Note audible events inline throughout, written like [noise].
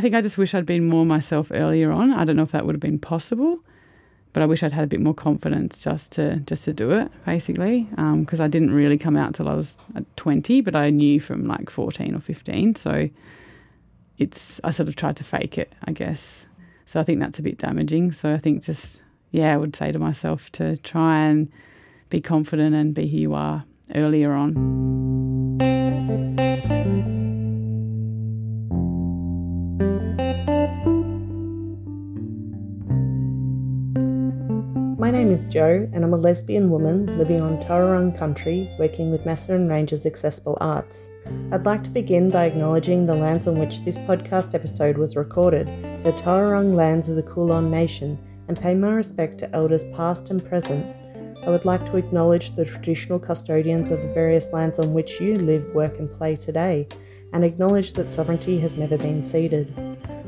I think I just wish I'd been more myself earlier on. I don't know if that would have been possible, but I wish I'd had a bit more confidence just to just to do it, basically. Because um, I didn't really come out till I was uh, twenty, but I knew from like fourteen or fifteen. So it's I sort of tried to fake it, I guess. So I think that's a bit damaging. So I think just yeah, I would say to myself to try and be confident and be who you are earlier on. Name is Jo, and I'm a lesbian woman living on Taungurung country, working with Macedon Ranges Accessible Arts. I'd like to begin by acknowledging the lands on which this podcast episode was recorded, the Taungurung lands of the Kulin Nation, and pay my respect to elders past and present. I would like to acknowledge the traditional custodians of the various lands on which you live, work, and play today, and acknowledge that sovereignty has never been ceded.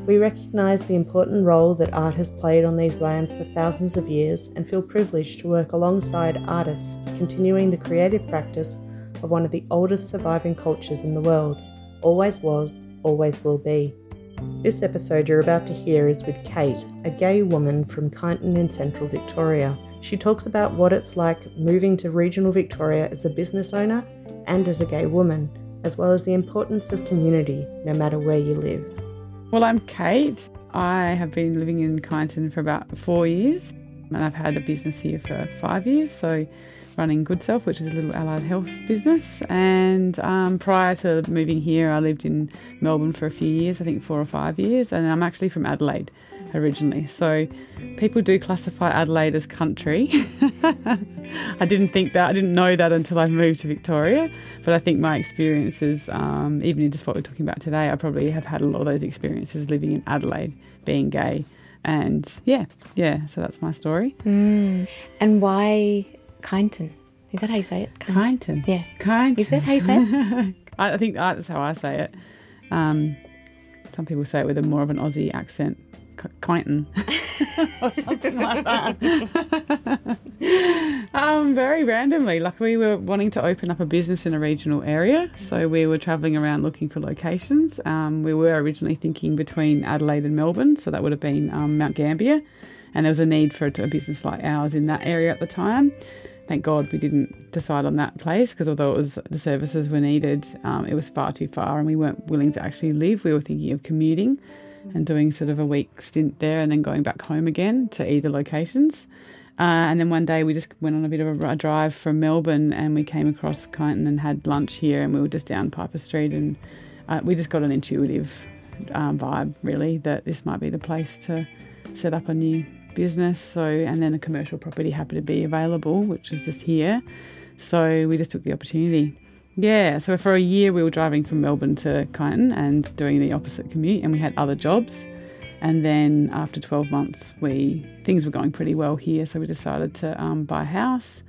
We recognise the important role that art has played on these lands for thousands of years and feel privileged to work alongside artists continuing the creative practice of one of the oldest surviving cultures in the world. Always was, always will be. This episode you're about to hear is with Kate, a gay woman from Kyneton in central Victoria. She talks about what it's like moving to regional Victoria as a business owner and as a gay woman, as well as the importance of community no matter where you live. Well, I'm Kate. I have been living in Kyneton for about four years, and I've had a business here for five years. So, running Good Self, which is a little allied health business. And um, prior to moving here, I lived in Melbourne for a few years, I think four or five years, and I'm actually from Adelaide originally. So people do classify Adelaide as country. [laughs] I didn't think that, I didn't know that until I moved to Victoria. But I think my experiences, um, even in just what we're talking about today, I probably have had a lot of those experiences living in Adelaide, being gay. And yeah, yeah, so that's my story. Mm. And why Kyneton? Is that how you say it? Kyneton. Yeah. Kyneton. Is that how you say it? [laughs] I think that's how I say it. Um, some people say it with a more of an Aussie accent. Kyneton [laughs] or something like that. [laughs] um, very randomly, like we were wanting to open up a business in a regional area, so we were travelling around looking for locations. Um, we were originally thinking between Adelaide and Melbourne, so that would have been um, Mount Gambier, and there was a need for a business like ours in that area at the time. Thank God we didn't decide on that place because although it was the services were needed, um, it was far too far, and we weren't willing to actually live. We were thinking of commuting and doing sort of a week stint there and then going back home again to either locations. Uh, and then one day we just went on a bit of a, drive from Melbourne and we came across Kyneton and had lunch here and we were just down Piper Street and uh, we just got an intuitive um, vibe really that this might be the place to set up a new business. So and then a commercial property happened to be available, which was just here. So we just took the opportunity. Yeah, so for a year we were driving from Melbourne to Kyneton and doing the opposite commute, and we had other jobs. And then after 12 months, we things were going pretty well here, so we decided to um, buy a house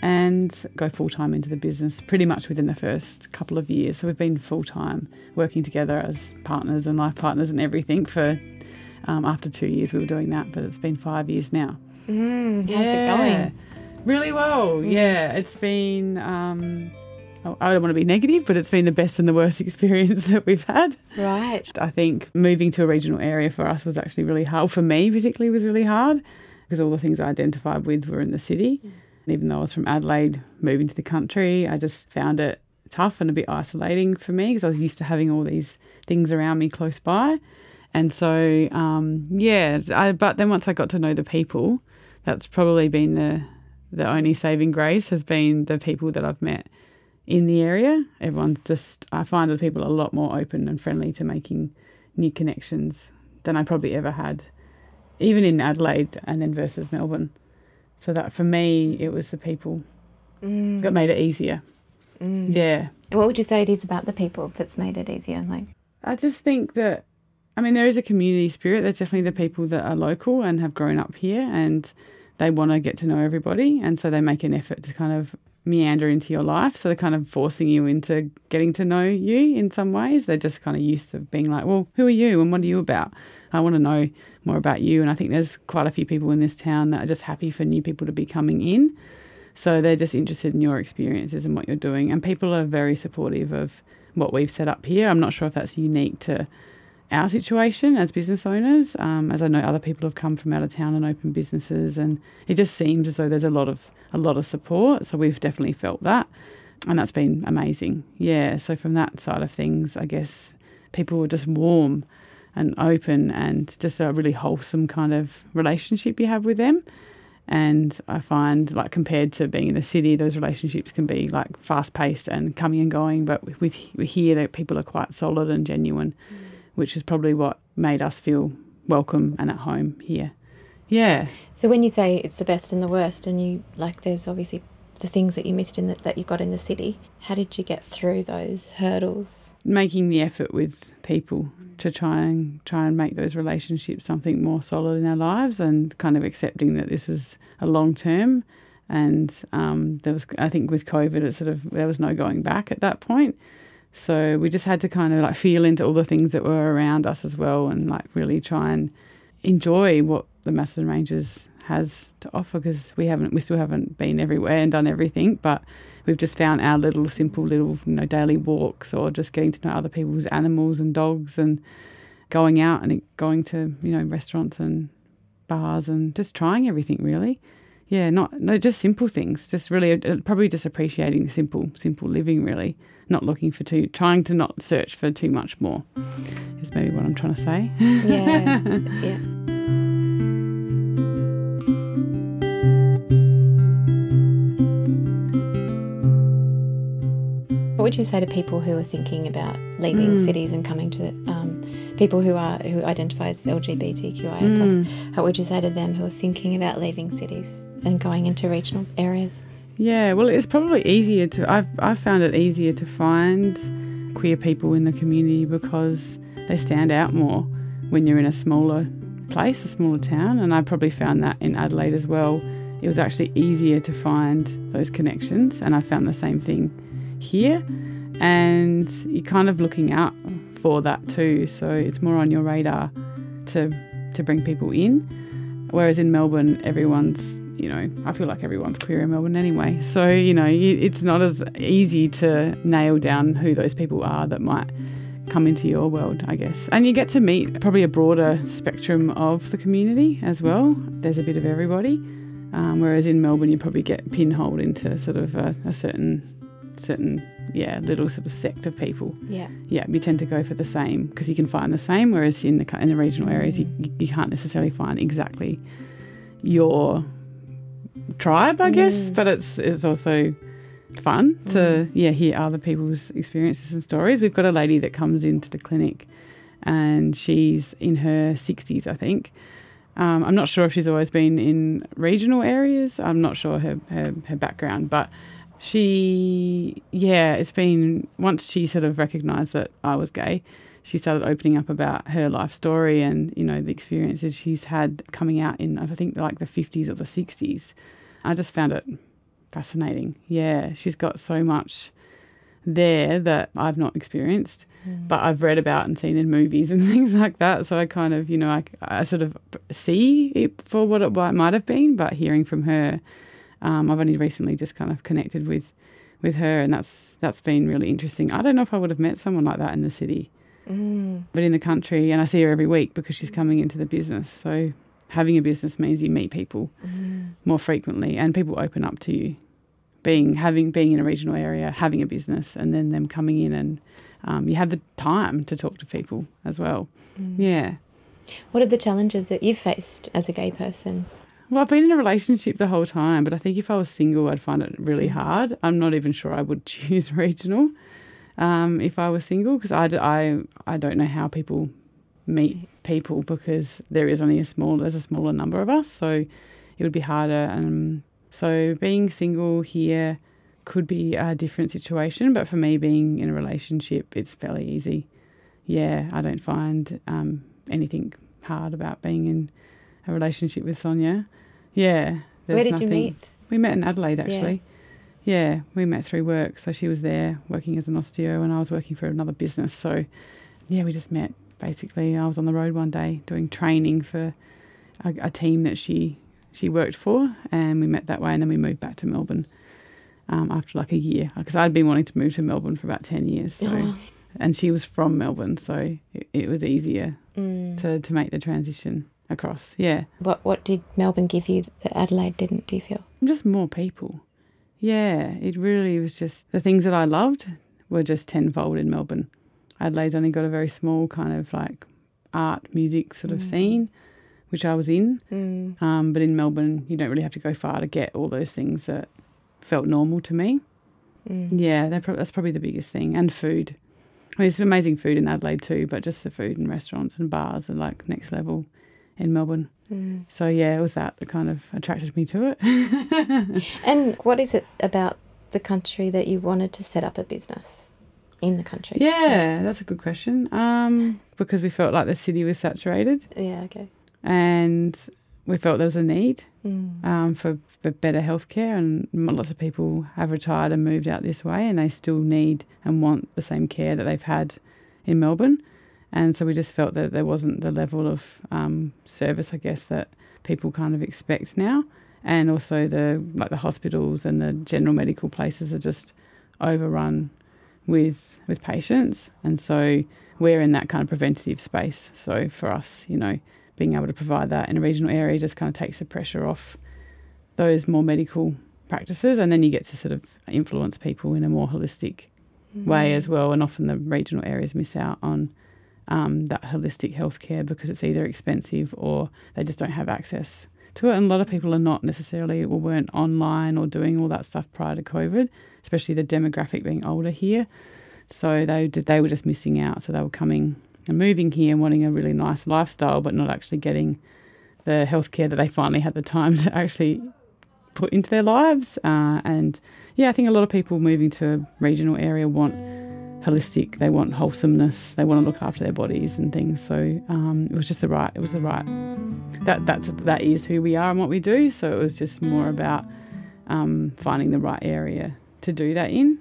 and go full time into the business pretty much within the first couple of years. So we've been full time working together as partners and life partners and everything for um, after two years we were doing that, but it's been five years now. Mm, how's yeah. it going? Really well. Mm. Yeah, it's been. Um, I don't want to be negative, but it's been the best and the worst [laughs] experience that we've had. Right. I think moving to a regional area for us was actually really hard. For me, particularly, was really hard because all the things I identified with were in the city. And even though I was from Adelaide, moving to the country, I just found it tough and a bit isolating for me because I was used to having all these things around me close by. And so, um, yeah, I, but then once I got to know the people, that's probably been the the only saving grace has been the people that I've met in the area. Everyone's just, I find that people are a lot more open and friendly to making new connections than I probably ever had, even in Adelaide and then versus Melbourne. So that for me, it was the people mm. that made it easier. Mm. Yeah. And what would you say it is about the people that's made it easier? Like, I just think that, I mean, there is a community spirit. There's definitely the people that are local and have grown up here and they want to get to know everybody. And so they make an effort to kind of meander into your life. So they're kind of forcing you into getting to know you in some ways. They're just kind of used to being like, well, who are you and what are you about? I want to know more about you. And I think there's quite a few people in this town that are just happy for new people to be coming in. So they're just interested in your experiences and what you're doing. And people are very supportive of what we've set up here. I'm not sure if that's unique to our situation as business owners, um, as I know other people have come from out of town and opened businesses, and it just seems as though there's a lot of a lot of support. So we've definitely felt that, and that's been amazing. Yeah. So from that side of things, I guess people were just warm and open, and just a really wholesome kind of relationship you have with them. And I find, like, compared to being in the city, those relationships can be like fast paced and coming and going. But with, with here, that people are quite solid and genuine, mm. Which is probably what made us feel welcome and at home here. Yeah. So when you say it's the best and the worst, and you like, there's obviously the things that you missed in the, that you got in the city. How did you get through those hurdles? Making the effort with people to try and try and make those relationships something more solid in our lives, and kind of accepting that this was a long term. And um, there was, I think, with COVID, it sort of there was no going back at that point. So we just had to kind of like feel into all the things that were around us as well, and like really try and enjoy what the Macedon Ranges has to offer because we haven't we still haven't been everywhere and done everything but we've just found our little simple little you know daily walks or just getting to know other people's animals and dogs and going out and going to you know restaurants and bars and just trying everything really yeah not no just simple things just really uh, probably just appreciating simple simple living really. Not looking for too trying to not search for too much more is maybe what i'm trying to say. Yeah. [laughs] Yeah would you say to people who are thinking about leaving mm. cities and coming to um, people who are who identify as LGBTQIA mm. plus? How would you say to them who are thinking about leaving cities and going into regional areas? Yeah, well, it's probably easier to. I've I've found it easier to find queer people in the community because they stand out more when you're in a smaller place, a smaller town, and I probably found that in Adelaide as well. It was actually easier to find those connections, and I found the same thing here, and you're kind of looking out for that too. So it's more on your radar to to bring people in. Whereas in Melbourne, everyone's you know I feel like everyone's queer in Melbourne anyway. So you know it's not as easy to nail down who those people are that might come into your world, I guess. And you get to meet probably a broader spectrum of the community as well. There's a bit of everybody. Um, whereas in Melbourne, you probably get pinholed into sort of a, a certain certain yeah little sort of sect of people. Yeah, yeah, you tend to go for the same because you can find the same. Whereas in the in the regional areas, you, you can't necessarily find exactly your tribe, I guess. Mm. But it's it's also fun to mm. yeah hear other people's experiences and stories. We've got a lady that comes into the clinic, and she's in her sixties, I think. Um, I'm not sure if she's always been in regional areas. I'm not sure her, her, her background, but she, yeah, it's been once she sort of recognized that I was gay, she started opening up about her life story and, you know, the experiences she's had coming out in, I think, like the 50s or the 60s. I just found it fascinating. Yeah, she's got so much there that I've not experienced, mm. but I've read about and seen in movies [laughs] and things like that. So I kind of, you know, I, I sort of see it for what it might have been, but hearing from her, um, I've only recently just kind of connected with with her, and that's that's been really interesting. I don't know if I would have met someone like that in the city, mm. but in the country, and I see her every week because she's coming into the business. So having a business means you meet people mm. more frequently, and people open up to you. Being having being in a regional area, having a business, and then them coming in, and um, you have the time to talk to people as well. Mm. Yeah. What are the challenges that you've faced as a gay person? Well, I've been in a relationship the whole time, but I think if I was single, I'd find it really hard. I'm not even sure I would [laughs] choose regional um, if I was single because I, I, I don't know how people meet people because there is only a small there's a smaller number of us, so it would be harder. Um, so being single here could be a different situation, but for me, being in a relationship, it's fairly easy. Yeah, I don't find um, anything hard about being in a relationship with Sonia. Yeah. Where did nothing. you meet? We met in Adelaide, actually. Yeah. yeah, we met through work. So she was there working as an osteo, and I was working for another business. So, yeah, we just met basically. I was on the road one day doing training for a, a team that she she worked for, and we met that way, and then we moved back to Melbourne um, after like a year because I'd been wanting to move to Melbourne for about ten years. So. Oh. and she was from Melbourne, so it, it was easier Mm. to, to make the transition across. Yeah, What what did Melbourne give you that Adelaide didn't? Do you feel? just more people. Yeah, it really was just the things that I loved were just tenfold in Melbourne. Adelaide's only got a very small kind of like art, music sort of Mm. scene, which I was in. Mm. Um, but in Melbourne, you don't really have to go far to get all those things that felt normal to me. Mm. Yeah, they're that's probably the biggest thing. And food. I mean, it's amazing food in Adelaide too, but just the food and restaurants and bars are like next level in Melbourne. Mm. So yeah, it was that that kind of attracted me to it. [laughs] And what is it about the country that you wanted to set up a business in the country? yeah, that's a good question. Um, because we felt like the city was saturated Yeah. Okay. and we felt there was a need Mm. um, for, for better healthcare, and lots of people have retired and moved out this way, and they still need and want the same care that they've had in Melbourne. And so we just felt that there wasn't the level of um, service, I guess, that people kind of expect now, and also the like the hospitals and the general medical places are just overrun with with patients, and so we're in that kind of preventative space. So for us, you know, being able to provide that in a regional area just kind of takes the pressure off those more medical practices, and then you get to sort of influence people in a more holistic way Mm. as well. And often the regional areas miss out on um, that holistic healthcare because it's either expensive or they just don't have access to it. And a lot of people are not necessarily or weren't online or doing all that stuff prior to COVID, especially the demographic being older here. So they did, they were just missing out. So they were coming and moving here and wanting a really nice lifestyle, but not actually getting the healthcare that they finally had the time [laughs] to actually put into their lives. Uh, and yeah, I think a lot of people moving to a regional area want holistic. They want wholesomeness. They want to look after their bodies and things. So um, it was just the right. It was the right. That that's that is who we are and what we do. So it was just more about um, finding the right area to do that in.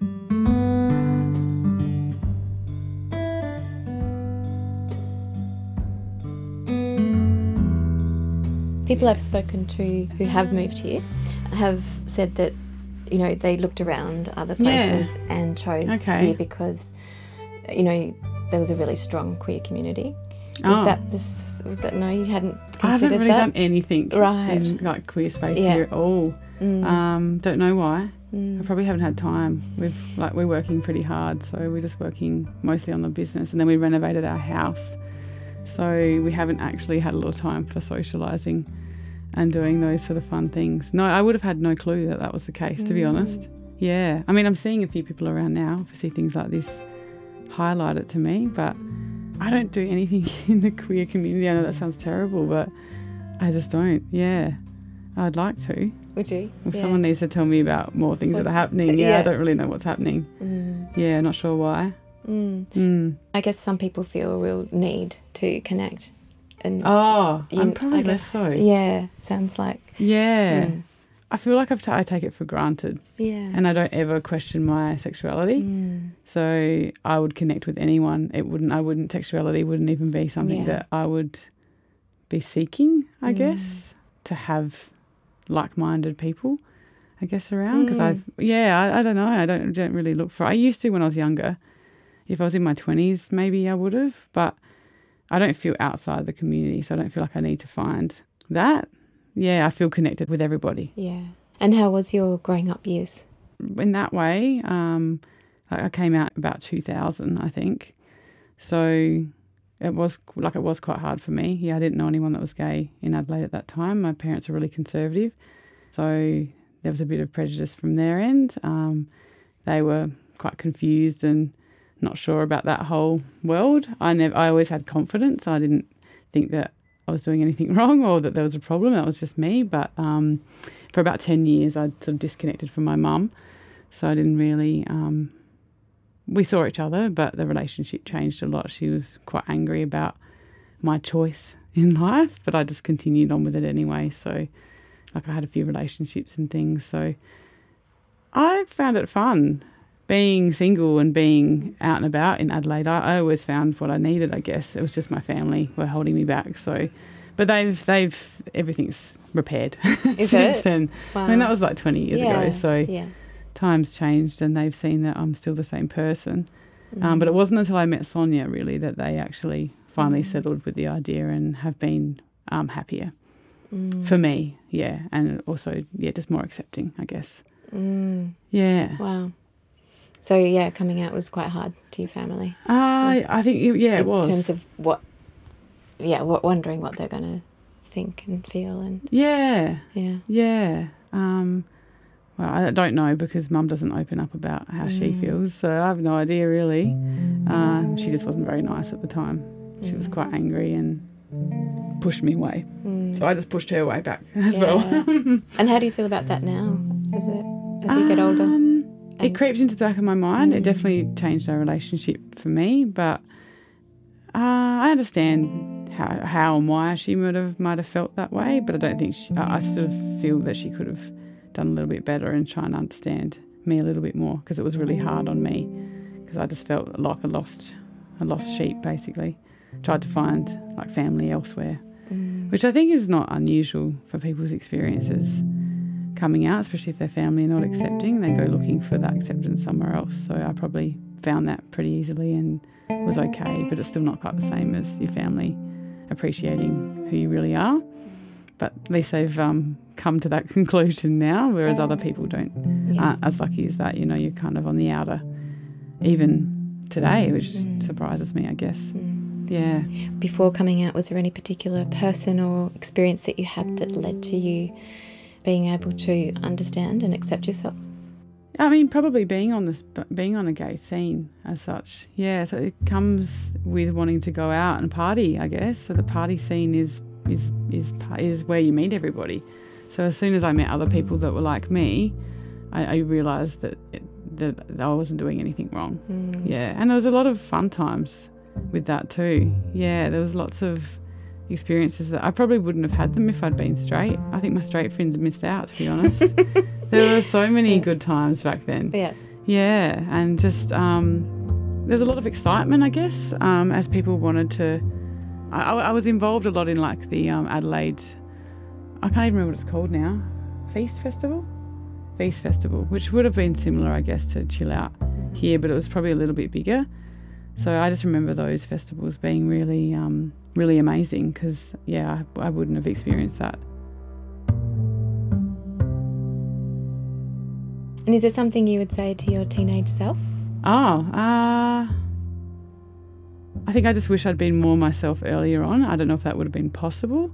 People I've spoken to who have moved here have said that you know they looked around other Yeah. places and chose Okay. here because you know there was a really strong queer community. Was Oh. that this? Was that no? You hadn't I haven't considered really that. done anything Right. in like queer space Yeah. here at all. Mm, Um, don't know why. I mm, probably haven't had time. We've like we're working pretty hard, so we're just working mostly on the business, and then we renovated our house, so we haven't actually had a lot of time for socialising and doing those sort of fun things. No, I would have had no clue that that was the case, to be Mm. honest. Yeah, I mean, I'm seeing a few people around now. Obviously, things like this highlight it to me, but I don't do anything [laughs] in the queer community. I know that sounds terrible, but I just don't. Yeah, I'd like to. Would you? If Yeah. someone needs to tell me about more things that are happening, yeah, yeah. I don't really know what's happening. Mm, Yeah, not sure why. mm. Mm. I guess some people feel a real need to connect, and Oh, You- I'm probably I less guess- so. yeah, sounds like Yeah. Mm. I feel like I've ta- I take it for granted yeah, and I don't ever question my sexuality. Mm, So I would connect with anyone. It wouldn't, I wouldn't, sexuality wouldn't even be something Yeah. that I would be seeking, I Mm. guess, to have like minded people, I guess, around. Because Mm. I've, yeah, I, I don't know. I don't, don't really look for, I used to when I was younger. If I was in my 20s, maybe I would have, but I don't feel outside the community. So I don't feel like I need to find that. Yeah, I feel connected with everybody yeah. And how was your growing up years? in that way. Um, like I came out about 2000, I think. So it was like it was quite hard for me. Yeah, I didn't know anyone that was gay in Adelaide at that time. My parents were really conservative, so there was a bit of prejudice from their end. Um, they were quite confused and not sure about that whole world. I never, I always had confidence. I didn't think that I was doing anything [laughs] wrong or that there was a problem. That was just me. But um, for about 10 years, I'd sort of disconnected from my mum. So I didn't really, um, we saw each other, but the relationship changed a lot. She was quite angry about my choice [laughs] in life, but I just continued on with it anyway. So, like, I had a few relationships and things. So I found it fun being single and being out and about in Adelaide. I, I always found what I needed, I guess. It was just my family were holding me back. So, but they've, they've, everything's repaired [laughs] Is since it? then. Wow. I mean, that was like 20 years yeah. ago. So yeah. times changed and they've seen that I'm still the same person. Um, but it wasn't until I met Sonia really that they actually finally settled with the idea and have been um, happier Mm. for me. Yeah, and also yeah, just more accepting, I guess. Mm. Yeah. Wow. So yeah, coming out was quite hard to your family. Uh, I think yeah, it in was. In terms of what, yeah, what, wondering what they're going to think and feel, and yeah, yeah, yeah. Um, well, I don't know because Mum doesn't open up about how she Mm. feels, so I have no idea really. Uh, she just wasn't very nice at the time. She was Mm. quite angry and pushed me away. Mm. So I just pushed her away back as Yeah. well. [laughs] and how do you feel about that now? As it as you get older, Um, it creeps into the back of my mind. It Mm. definitely changed our relationship for me, but uh, I understand how, how and why she might have might have felt that way. But I don't think she, I I sort of feel that she could have done a little bit better and try and understand me a little bit more because it was really hard on me because I just felt like a lost a lost sheep basically. Tried to find like family elsewhere Mm. which I think is not unusual for people's experiences coming out, especially if their family are not accepting. They go looking for that acceptance somewhere else. So I probably found that pretty easily and was okay, but it's still not quite the same as your family appreciating who you really are. But at least they've um, come to that [laughs] conclusion now, whereas other people don't yeah. aren't as lucky as that. You know, you're kind of on the outer, even today, which Mm. surprises me, I guess. Mm. Yeah. Before coming out, was there any particular person or experience that you had that led to you being able to understand and accept yourself? I mean, probably being on this, being on a gay scene as such. Yeah, so it comes with wanting to go out and party, I guess. So the party scene is is is is where you meet everybody. So as soon as I met other people that were like me, I, I realised that it, that I wasn't doing anything wrong. Mm. Yeah, and there was a lot of fun times with that too. Yeah, there was lots of experiences that I probably wouldn't have had them if I'd been straight. I think my straight friends missed out, to be honest. [laughs] there were so many good times back then. Yeah. Yeah, and just um, there's a lot of excitement, I guess, um, as people wanted to. I, I was involved a lot in like the um, Adelaide. I can't even remember what it's called now. Feast Festival, Feast Festival, which would have been similar, I guess, to Chill Out here, but it was probably a little bit bigger. So I just remember those festivals being really, um, really amazing because yeah, I, I wouldn't have experienced that. And is there something you would say to your teenage self? Oh, uh, I think I just wish I'd been more myself earlier on. I don't know if that would have been possible,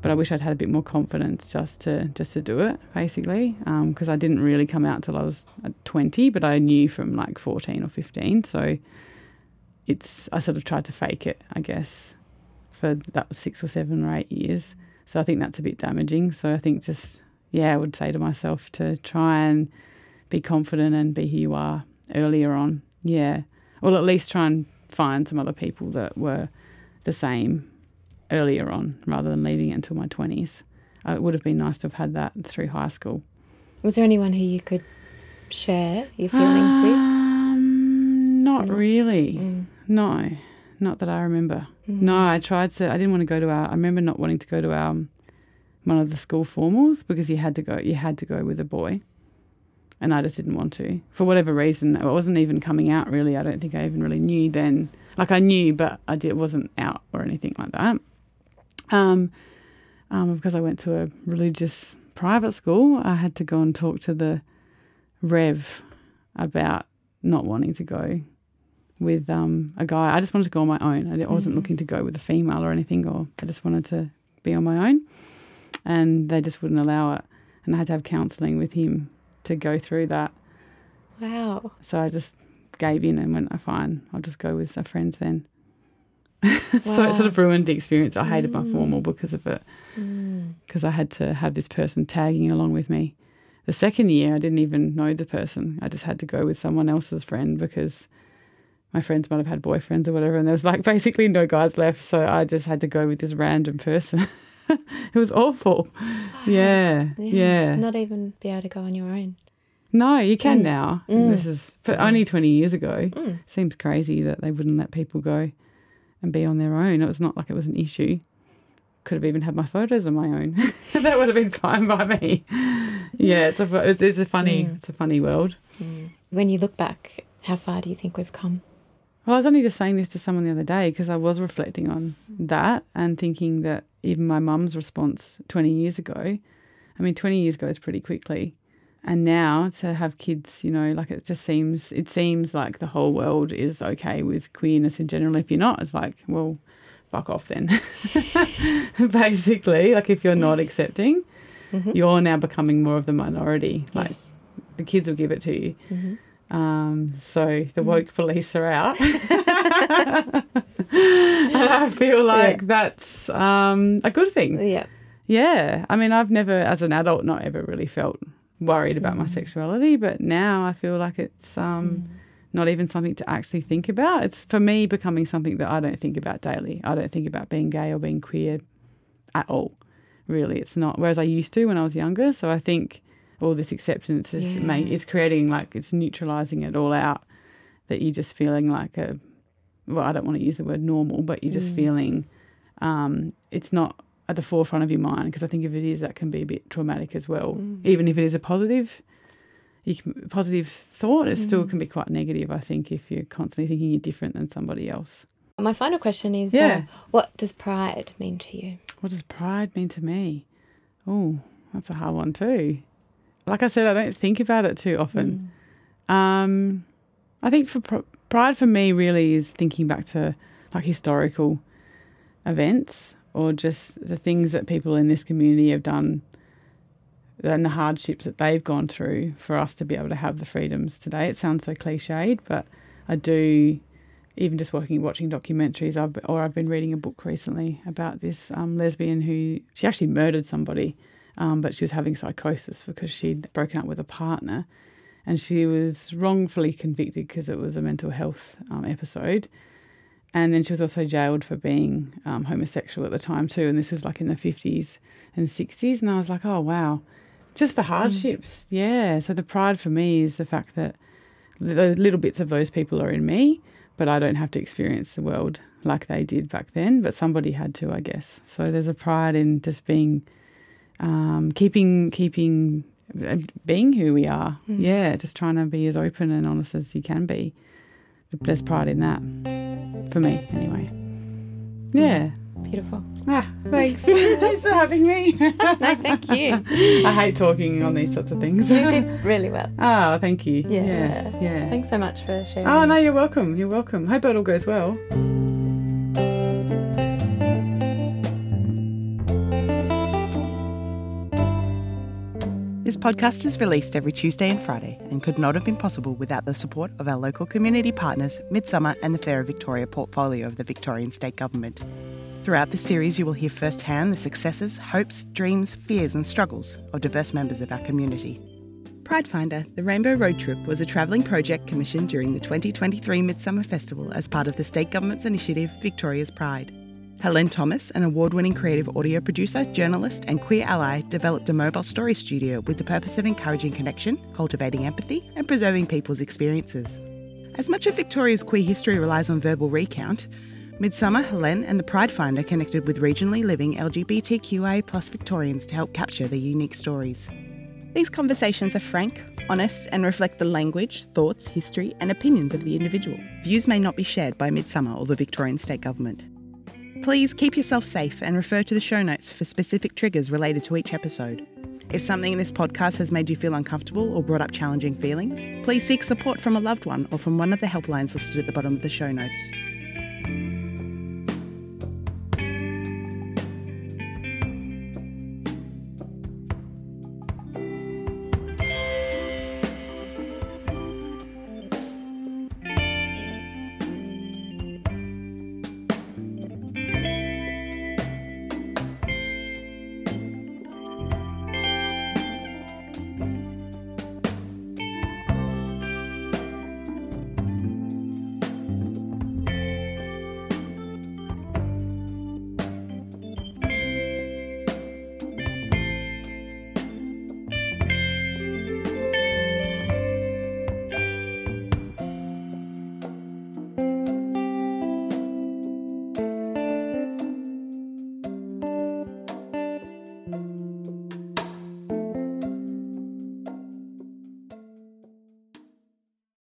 but I wish I'd had a bit more confidence just to just to do it, basically. Because I didn't really come out till I was uh, twenty, but I knew from like fourteen or fifteen. So it's I sort of tried to fake it, I guess, for that was six or seven or eight years. So I think that's a bit damaging. So I think just yeah, I would say to myself to try and be confident and be who you are earlier on. Yeah. Or at least try and find some other people that were the same earlier on rather than leaving it until my 20s. Uh, it would have been nice to have had that through high school. Was there anyone who you could share your feelings with? Um, not No. really. Mm. No, not that I remember. Mm. No, I tried to. I didn't want to go to our. I remember not wanting to go to our one of the school formals because you had to go. You had to go with a boy, and I just didn't want to for whatever reason. It wasn't even coming out really. I don't think I even really knew then. Like I knew, but I did wasn't out or anything like that. Um, um, because I went to a religious private school, I had to go and talk to the rev about not wanting to go with um, a guy. I just wanted to go on my own. I wasn't Mhm. looking to go with a female or anything, or I just wanted to be on my own. And they just wouldn't allow it. And I had to have counselling with him to go through that. Wow. So I just gave in and went, oh, fine, I'll just go with our friends then. [laughs] so it sort of ruined the experience. I hated my Mm. formal because of it, Mm. because I had to have this person tagging along with me. The second year, I didn't even know the person. I just had to go with someone else's friend because my friends might have had boyfriends or whatever, and there was like [laughs] basically no guys left. So I just had to go with this random person. [laughs] it was awful. Yeah, yeah. Not even be able to go on your own. No, you can Mm. now. Mm. This is but only 20 years ago. Mm. Seems crazy that they wouldn't let people go and be on their own. It was not like it was an issue. Could have even had my photos on my own. [laughs] that would have been fine by me. Yeah, it's a it's, it's a funny Mm. it's a funny world. Mm. When you look back, how far do you think we've come? Well, I was only just saying this to someone the other day because I was reflecting on that and thinking that even my mum's response 20 years ago, I mean, 20 years goes pretty quickly. And now to have kids, you know, like it just seems, it seems like the whole world is okay with queerness in general. If you're not, it's like, well, fuck off then. [laughs] Basically, like if you're not accepting, Mhm. you're now becoming more of the minority. Like Yes. the kids will give it to you. Mhm. Um, so the woke police are out. [laughs] [laughs] and I feel like Yeah. that's um, a good thing. Yeah. Yeah. I mean, I've never, as an adult, not ever really felt worried about my sexuality, but now I feel like it's um, not even something to actually think about. It's for me becoming something that I don't think about daily. I don't think about being gay or being queer at all. Really, it's not. Whereas I used to when I was younger. So I think all this acceptance is Yeah. make, it's creating like it's neutralizing it all out. That you're just feeling like a well, I don't want to use the word normal, but you're just feeling um, it's not at the forefront of your mind because I think if it is, that can be a bit traumatic as well. Even if it is a positive, you can, positive thought, it still can be quite negative. I think if you're constantly thinking you're different than somebody else. My final question is Yeah. uh, what does pride mean to you? What does pride mean to me? Oh, that's a hard one too. Like I said, I don't think about it too often. Um, I think for pr- pride for me really is thinking back to like historical events or just the things that people in this community have done and the hardships that they've gone through for us to be able to have the freedoms today. It sounds so cliched, but I do. Even just watching watching documentaries, I've, or I've been reading a book recently about this um, lesbian who she actually murdered somebody, um, but she was having psychosis because she'd broken up with a partner, and she was wrongfully convicted because it was a mental health um, episode. And then she was also jailed for being um, homosexual at the time too. And this was like in the fifties and sixties. And I was like, oh wow, just the hardships. Yeah. So the pride for me is the fact that the little bits of those people are in me, but I don't have to experience the world like they did back then. But somebody had to, I guess. So there's a pride in just being, um, keeping, keeping, uh, being who we are. Yeah, just trying to be as open and honest as you can be. The best part in that, for me anyway. Yeah. Beautiful. Ah, thanks. [laughs] thanks for having me. [laughs] No, thank you. I hate talking on these sorts of things. you did really well. Oh, [laughs] thank you. Yeah. Yeah. yeah. Thanks so much for sharing. Oh, no, you're welcome. You're welcome. Hope it all goes well. Podcast is released every Tuesday and Friday and could not have been possible without the support of our local community partners, Midsumma and the Fairer Victoria portfolio of the Victorian State Government. Throughout this series, you will hear firsthand the successes, hopes, dreams, fears, and struggles of diverse members of our community. Pride Finder, the Rainbow Road Trip, was a travelling project commissioned during the 2023 Midsumma Festival as part of the state government's initiative Victoria's Pride. Helene Thomas, an award winning creative audio producer, journalist, and queer ally, developed a mobile story studio with the purpose of encouraging connection, cultivating empathy, and preserving people's experiences. As much of Victoria's queer history relies on verbal recount, Midsumma, Helene, and the Pride Finder connected with regionally living LGBTQIA Victorians to help capture their unique stories. These conversations are frank, honest, and reflect the language, thoughts, history, and opinions of the individual. Views may not be shared by Midsumma or the Victorian State Government. Please keep yourself safe and refer to the show notes for specific triggers related to each episode. If something in this podcast has made you feel uncomfortable or brought up challenging feelings, please seek support from a loved one or from one of the helplines listed at the bottom of the show notes.